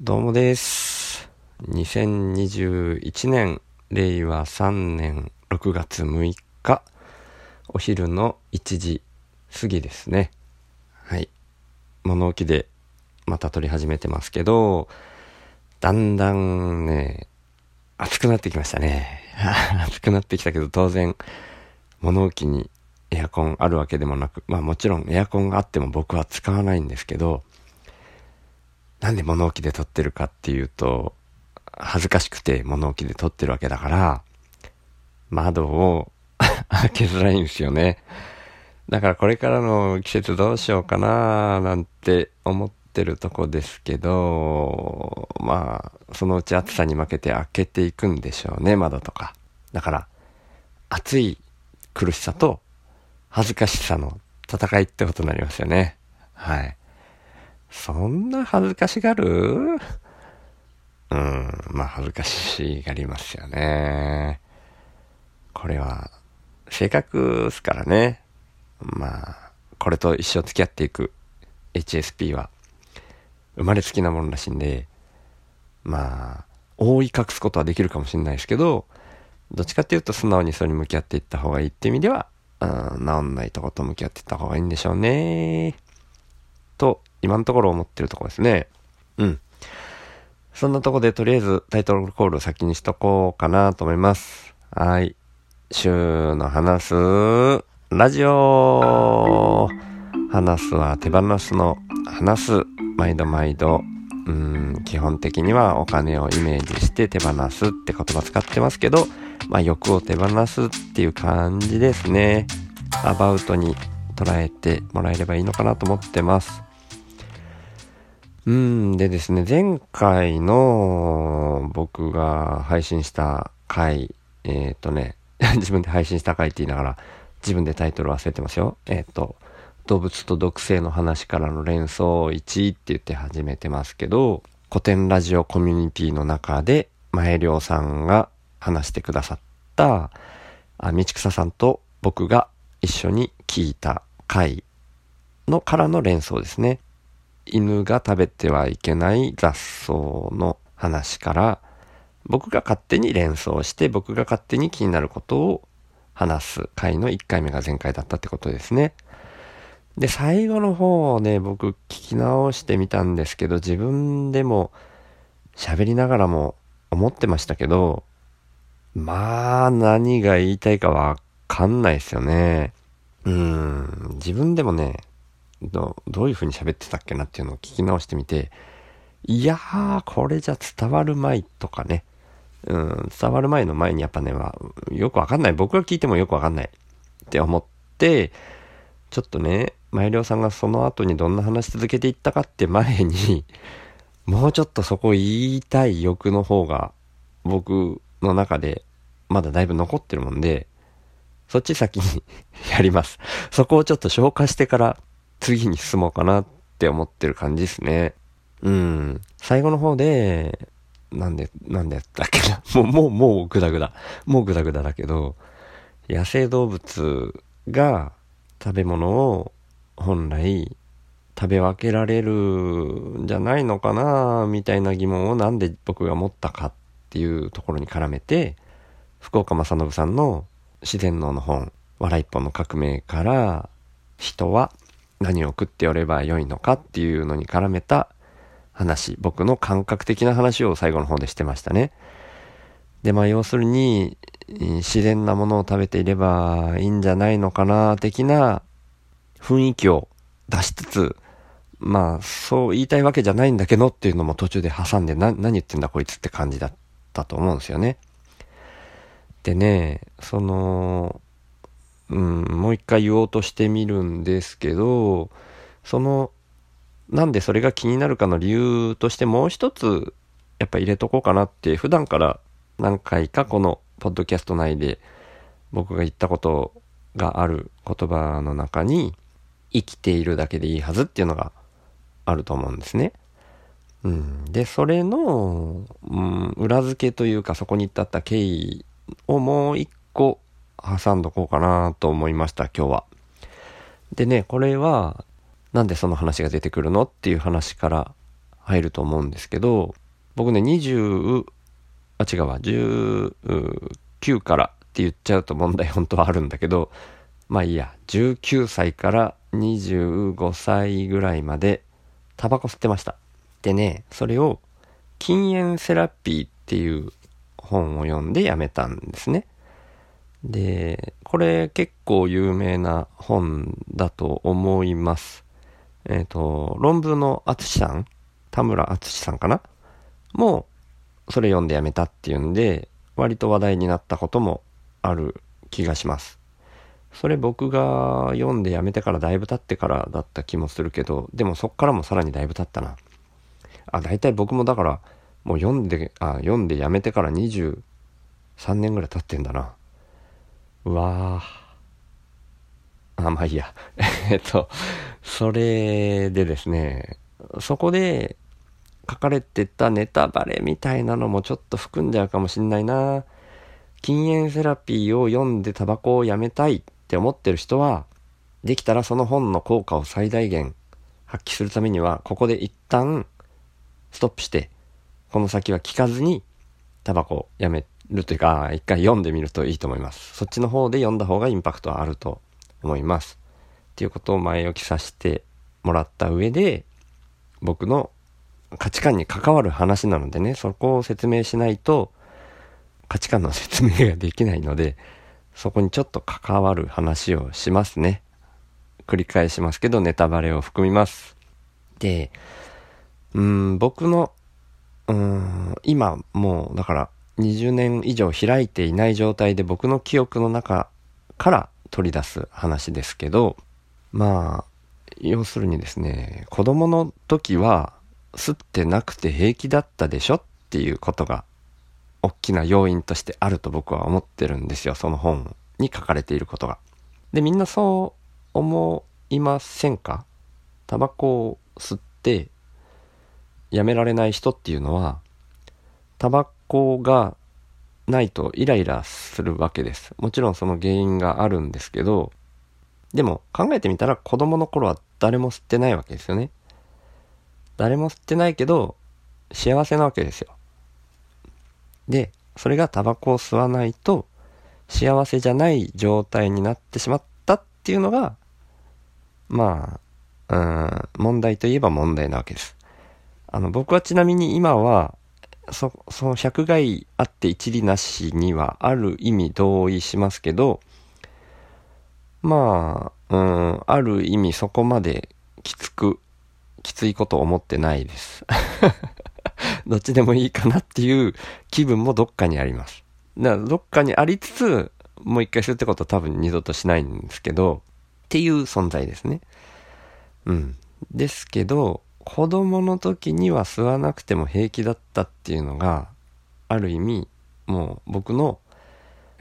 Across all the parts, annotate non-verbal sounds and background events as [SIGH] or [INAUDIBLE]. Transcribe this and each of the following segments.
どうもです。2021年、令和3年6月6日、お昼の1時過ぎですね。はい。物置でまた撮り始めてますけど、だんだんね、暑くなってきましたね。[LAUGHS] 暑くなってきたけど、当然、物置にエアコンあるわけでもなく、まあもちろんエアコンがあっても僕は使わないんですけど、なんで物置で撮ってるかっていうと、恥ずかしくて物置で撮ってるわけだから、窓を [LAUGHS] 開けづらいんですよね。だからこれからの季節どうしようかななんて思ってるとこですけど、まあ、そのうち暑さに負けて開けていくんでしょうね、窓とか。だから、暑い苦しさと恥ずかしさの戦いってことになりますよね。はい。そんな恥ずかしがる？うん、まあ恥ずかしがりますよね。これは、性格っすからね。まあ、これと一生付き合っていく HSP は、生まれつきなものらしいんで、まあ、覆い隠すことはできるかもしれないですけど、どっちかっていうと素直にそれに向き合っていった方がいいって意味では、うん、治んないとこと向き合っていった方がいいんでしょうね。と、今のところ思ってるとこですね。うん。そんなとこでとりあえずタイトルコールを先にしとこうかなと思います。はい。週の話す、ラジオ話すは手放すの話す、毎度毎度。うん、基本的にはお金をイメージして手放すって言葉使ってますけど、まあ欲を手放すっていう感じですね。アバウトに捉えてもらえればいいのかなと思ってます。うん、でですね、前回の僕が配信した回、えっ、ー、とね、[LAUGHS] 自分で配信した回って言いながら、自分でタイトル忘れてますよ。えっ、ー、と、動物と毒性の話からの連想1って言って始めてますけど、古典ラジオコミュニティの中で、前良さんが話してくださった、あ道草さんと僕が一緒に聞いた回のからの連想ですね。犬が食べてはいけない雑草の話から僕が勝手に連想して僕が勝手に気になることを話す回の1回目が前回だったってことですね。で、最後の方をね、僕聞き直してみたんですけど自分でも喋りながらも思ってましたけどまあ何が言いたいかわかんないですよね。うん、自分でもね、どどういう風に喋ってたっけなっていうのを聞き直してみて、いやー、これじゃ伝わるまいとかね、うん、伝わる前の前にやっぱね、まあ、よくわかんない。僕が聞いてもよくわかんないって思って、ちょっとね、前良さんがその後にどんな話続けていったかって前に、[LAUGHS] もうちょっとそこ言いたい欲の方が僕の中でまだだいぶ残ってるもんで、そっち先に [LAUGHS] やります。そこをちょっと消化してから次に進もうかなって思ってる感じですね。うん。最後の方で、なんで、なんでだっけな。[LAUGHS] もう、もう、もうグダグダ。もうグダグダだけど、野生動物が食べ物を本来食べ分けられるんじゃないのかなみたいな疑問をなんで僕が持ったかっていうところに絡めて、福岡正信さんの自然農の本、笑い一本の革命から、人は何を食っておればよいのかっていうのに絡めた話、僕の感覚的な話を最後の方でしてましたね。で、まあ要するに、自然なものを食べていればいいんじゃないのかな、的な雰囲気を出しつつ、まあそう言いたいわけじゃないんだけどっていうのも途中で挟んでな、何言ってんだこいつって感じだったと思うんですよね。でね、その、うん、もう一回言おうとしてみるんですけど、その、なんでそれが気になるかの理由としてもう一つ、やっぱ入れとこうかなって、普段から何回かこのポッドキャスト内で僕が言ったことがある言葉の中に、生きているだけでいいはずっていうのがあると思うんですね。うん、で、それの、うん、裏付けというかそこに至った経緯をもう一個挟んどこうかなと思いました、今日は。でね、これは、なんでその話が出てくるのっていう話から入ると思うんですけど、僕ね、20、あ、違うわ、19からって言っちゃうと問題本当はあるんだけど、まあいいや、19歳から25歳ぐらいまでタバコ吸ってました。でね、それを禁煙セラピーっていう本を読んでやめたんですね。で、これ結構有名な本だと思います。えっ、ー、と、論文の淳さん田村淳さんかな？もう、それ読んでやめたっていうんで、割と話題になったこともある気がします。それ僕が読んでやめてからだいぶ経ってからだった気もするけど、でもそっからもさらにだいぶ経ったな。あ、大体僕もだから、もう読んで、あ、読んでやめてから23年ぐらい経ってんだな。うわあ、あまあいいや。[LAUGHS] えっと、それでですね、そこで書かれてたネタバレみたいなのもちょっと含んじゃうかもしんないな。禁煙セラピーを読んでタバコをやめたいって思ってる人は、できたらその本の効果を最大限発揮するためには、ここで一旦ストップして、この先は聞かずにタバコをやめるというか、一回読んでみるといいと思います。そっちの方で読んだ方がインパクトはあると思います。っていうことを前置きさせてもらった上で、僕の価値観に関わる話なのでね、そこを説明しないと、価値観の説明ができないので、そこにちょっと関わる話をしますね。繰り返しますけど、ネタバレを含みます。で、うん、僕の、うん、今もう、だから、20年以上開いていない状態で僕の記憶の中から取り出す話ですけど、まあ、要するにですね、子供の時は吸ってなくて平気だったでしょっていうことが大きな要因としてあると僕は思ってるんですよ。その本に書かれていることが。で、みんなそう思いませんか？タバコを吸ってやめられない人っていうのは、タバコがないとイライラするわけです。もちろんその原因があるんですけど、でも考えてみたら子供の頃は誰も吸ってないわけですよね。誰も吸ってないけど幸せなわけですよ。で、それがタバコを吸わないと幸せじゃない状態になってしまったっていうのが、まあ、うん、問題といえば問題なわけです。あの、僕はちなみに今は、そ、その百害あって一理なしにはある意味同意しますけど、まあ、うん、ある意味そこまできつく、きついこと思ってないです。[LAUGHS] どっちでもいいかなっていう気分もどっかにあります。だからどっかにありつつ、もう一回するってことは多分二度としないんですけど、っていう存在ですね。うん。ですけど、子供の時には吸わなくても平気だったっていうのが、ある意味、もう僕の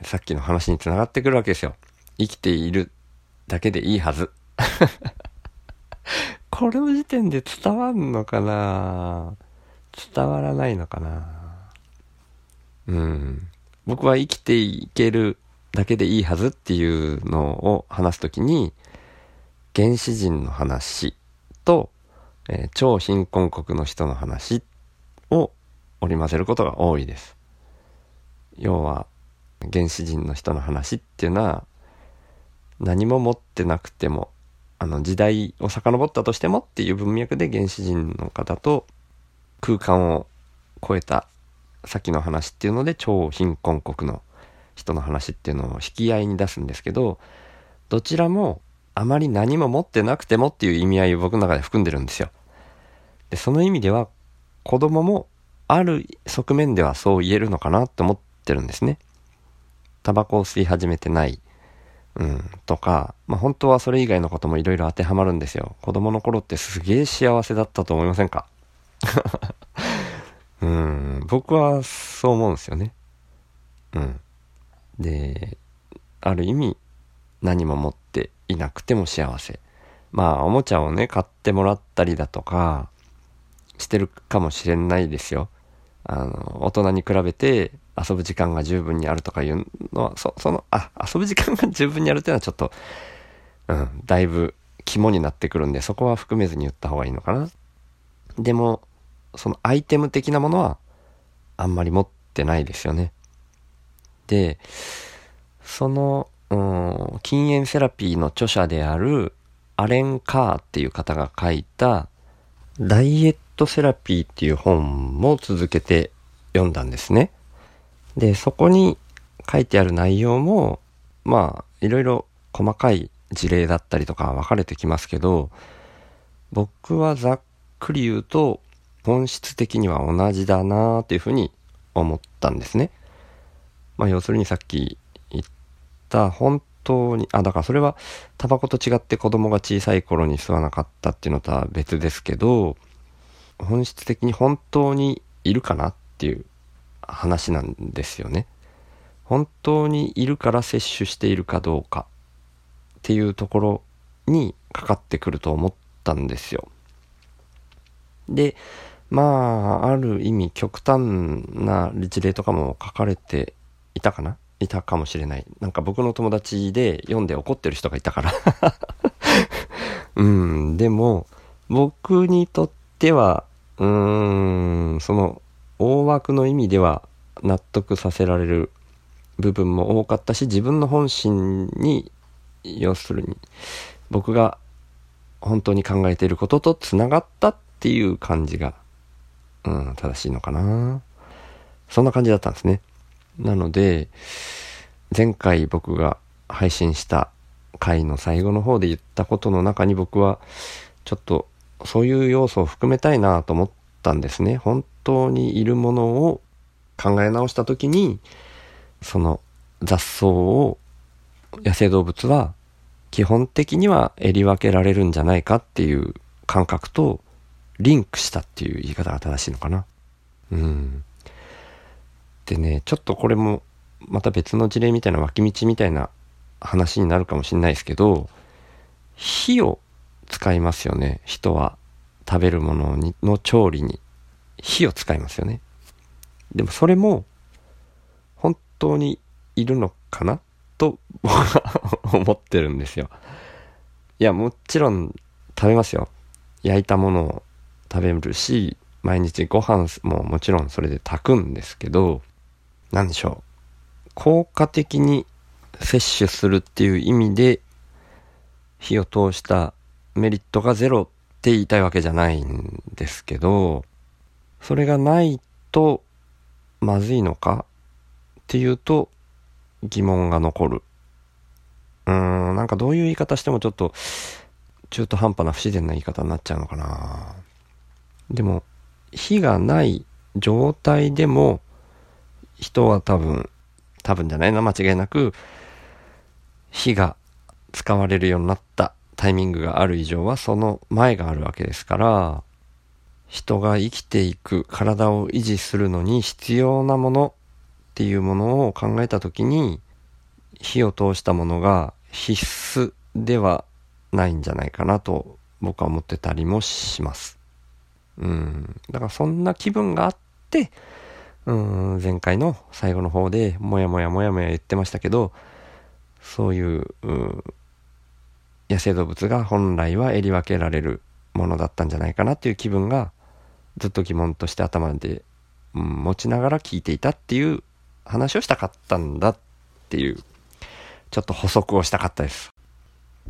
さっきの話につながってくるわけですよ。生きているだけでいいはず。[LAUGHS] これの時点で伝わんのかな？伝わらないのかな？うん。僕は生きていけるだけでいいはずっていうのを話すときに、原始人の話と、えー、超貧困国の人の話を織り交ぜることが多いです。要は、原始人の人の話っていうのは、何も持ってなくても、あの時代を遡ったとしてもっていう文脈で原始人の方と空間を超えたさっきの話っていうので超貧困国の人の話っていうのを引き合いに出すんですけど、どちらもあまり何も持ってなくてもっていう意味合いを僕の中で含んでるんですよ。で、その意味では子供もある側面ではそう言えるのかなって思ってるんですね。タバコを吸い始めてないうん、とか、まあ、本当はそれ以外のこともいろいろ当てはまるんですよ。子供の頃ってすげえ幸せだったと思いませんか？[LAUGHS] うん、僕はそう思うんですよね。うん。で、ある意味、何も持っていなくても幸せ。まあ、おもちゃをね、買ってもらったりだとか、してるかもしれないですよ。あの、大人に比べて遊ぶ時間が十分にあるとかいうのは、そ、その、あ、遊ぶ時間が十分にあるっていうのはちょっと、うん、だいぶ肝になってくるんで、そこは含めずに言った方がいいのかな。でも、そのアイテム的なものはあんまり持ってないですよね。で、その、うん、禁煙セラピーの著者であるアレン・カーっていう方が書いたダイエットセラピーっていう本も続けて読んだんですね。で、そこに書いてある内容も、まあ、いろいろ細かい事例だったりとか分かれてきますけど、僕はざっくり言うと、本質的には同じだなっていうふうに思ったんですね。まあ、要するにさっきた本当に、あ、だからそれはタバコと違って子供が小さい頃に吸わなかったっていうのとは別ですけど、本質的に本当にいるかなっていう話なんですよね。本当にいるから摂取しているかどうかっていうところにかかってくると思ったんですよ。で、まあ、ある意味極端な事例とかも書かれていたかないたかもしれない。なんか僕の友達で読んで怒ってる人がいたから [LAUGHS] うん、でも、僕にとっては、うーん、その、大枠の意味では納得させられる部分も多かったし、自分の本心に、要するに、僕が本当に考えていることと繋がったっていう感じが、うん、正しいのかな。そんな感じだったんですね。なので、前回僕が配信した回の最後の方で言ったことの中に僕は、ちょっとそういう要素を含めたいなと思ったんですね。本当にいるものを考え直した時に、その雑草を野生動物は基本的には襟分けられるんじゃないかっていう感覚とリンクしたっていう言い方が正しいのかな。うん。でね、ちょっとこれもまた別の事例みたいな脇道みたいな話になるかもしれないですけど、火を使いますよね。人は食べるものにの調理に火を使いますよね。でもそれも本当にいるのかな？と僕は [LAUGHS] 思ってるんですよ。いや、もちろん食べますよ。焼いたものを食べるし、毎日ご飯ももちろんそれで炊くんですけど、何でしょう。効果的に摂取するっていう意味で、火を通したメリットがゼロって言いたいわけじゃないんですけど、それがないとまずいのかっていうと疑問が残る。うーん、なんかどういう言い方してもちょっと中途半端な不自然な言い方になっちゃうのかな。でも、火がない状態でも人は多分、多分じゃないな、間違いなく、火が使われるようになったタイミングがある以上は、その前があるわけですから、人が生きていく、体を維持するのに必要なものっていうものを考えたときに、火を通したものが必須ではないんじゃないかなと僕は思ってたりもします。うん。だからそんな気分があって、うん、前回の最後の方で、もやもやもやもや言ってましたけど、そういう、野生動物が本来は襟分けられるものだったんじゃないかなっていう気分が、ずっと疑問として頭で、うん、持ちながら聞いていたっていう話をしたかったんだっていう、ちょっと補足をしたかったです。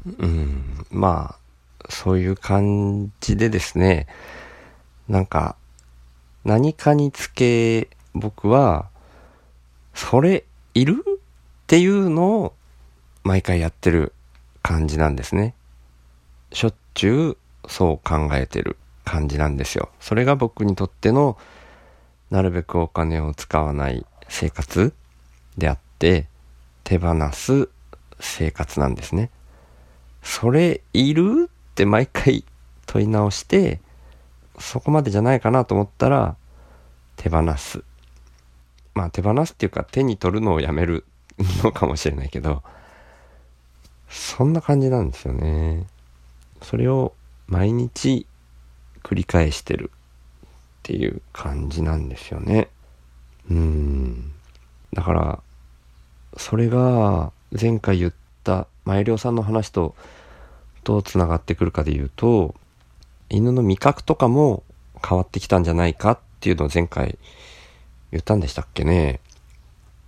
うん、まあ、そういう感じでですね、なんか、何かにつけ僕は、それいるっていうのを毎回やってる感じなんですね。しょっちゅうそう考えてる感じなんですよ。それが僕にとってのなるべくお金を使わない生活であって手放す生活なんですね。それいるって毎回問い直してそこまでじゃないかなと思ったら手放すまあ手放すっていうか手に取るのをやめるのかもしれないけど、そんな感じなんですよね。それを毎日繰り返してるっていう感じなんですよね。うん。だから、それが前回言った前涼さんの話とどう繋がってくるかで言うと、犬の味覚とかも変わってきたんじゃないかっていうのを前回言ったんでしたっけね。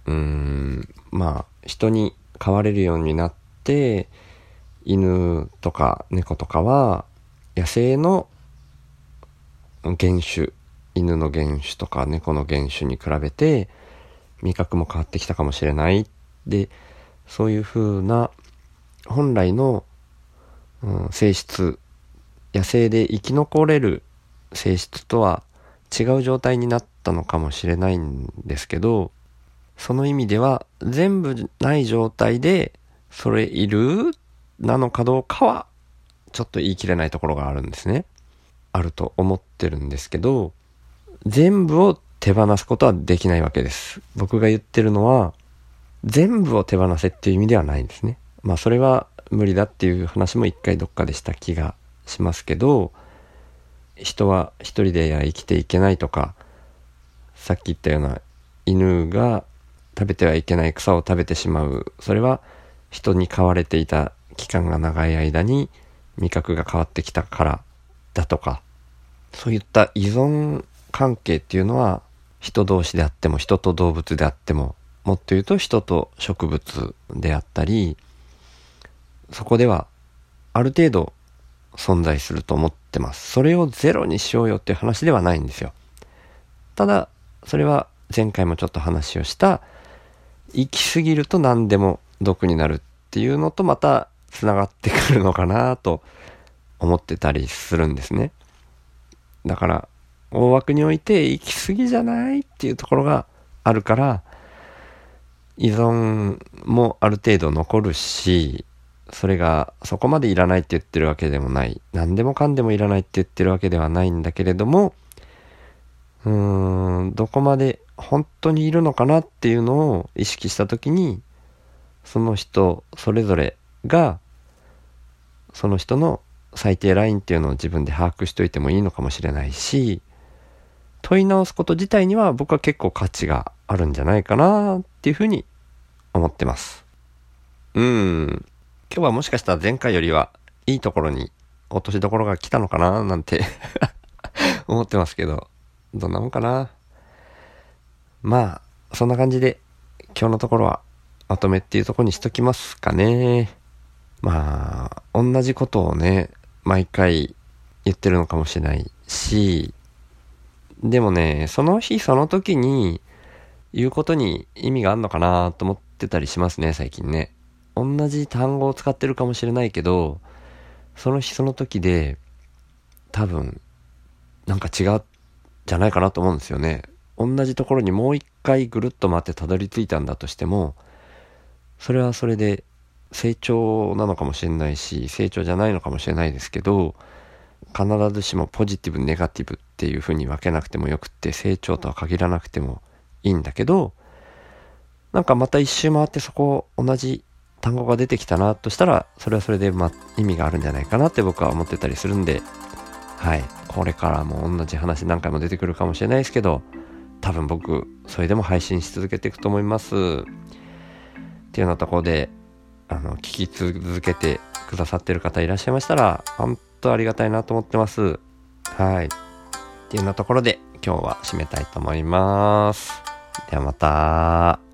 うーん、まあ、人に飼われるようになって、犬とか猫とかは野生の原種、犬の原種とか猫の原種に比べて味覚も変わってきたかもしれない。で、そういう風な本来の、うん、性質、野生で生き残れる性質とは違う状態になったのかもしれないんですけど、その意味では全部ない状態でそれいるなのかどうかはちょっと言い切れないところがあるんですね。あると思ってるんですけど、全部を手放すことはできないわけです。僕が言ってるのは、全部を手放せっていう意味ではないんですね。まあそれは無理だっていう話も一回どっかでした気がしますけど、人は一人で生きていけないとか、さっき言ったような犬が食べてはいけない草を食べてしまう。それは人に飼われていた期間が長い間に味覚が変わってきたからだとか、そういった依存関係っていうのは人同士であっても人と動物であっても、もっと言うと人と植物であったり、そこではある程度存在すると思ってます。それをゼロにしようよっていう話ではないんですよ。ただ、それは前回もちょっと話をした行き過ぎると何でも毒になるっていうのとまた繋がってくるのかなと思ってたりするんですね。だから、大枠において行き過ぎじゃないっていうところがあるから、依存もある程度残るし、それがそこまでいらないって言ってるわけでもない。何でもかんでもいらないって言ってるわけではないんだけれども、うーん、どこまで本当にいるのかなっていうのを意識した時にその人それぞれがその人の最低ラインっていうのを自分で把握しといてもいいのかもしれないし問い直すこと自体には僕は結構価値があるんじゃないかなっていうふうに思ってます。うん。今日はもしかしたら前回よりはいいところに落としどころが来たのかななんて [LAUGHS] 思ってますけど、どんなもんかなまあ、そんな感じで、今日のところは、まとめっていうとこにしときますかね。まあ、同じことをね、毎回言ってるのかもしれないし、でもね、その日その時に言うことに意味があんのかなと思ってたりしますね、最近ね。同じ単語を使ってるかもしれないけど、その日その時で多分なんか違うじゃないかなと思うんですよね。同じところにもう一回ぐるっと回ってたどり着いたんだとしても、それはそれで成長なのかもしれないし、成長じゃないのかもしれないですけど、必ずしもポジティブ、ネガティブっていうふうに分けなくてもよくって、成長とは限らなくてもいいんだけど、なんかまた一周回ってそこ同じ単語が出てきたなとしたら、それはそれでま意味があるんじゃないかなって僕は思ってたりするんで、はい。これからも同じ話何回も出てくるかもしれないですけど、多分僕、それでも配信し続けていくと思います。っていうようなところで、あの、聞き続けてくださってる方いらっしゃいましたら、本当ありがたいなと思ってます。はい。っていうようなところで、今日は締めたいと思います。ではまた。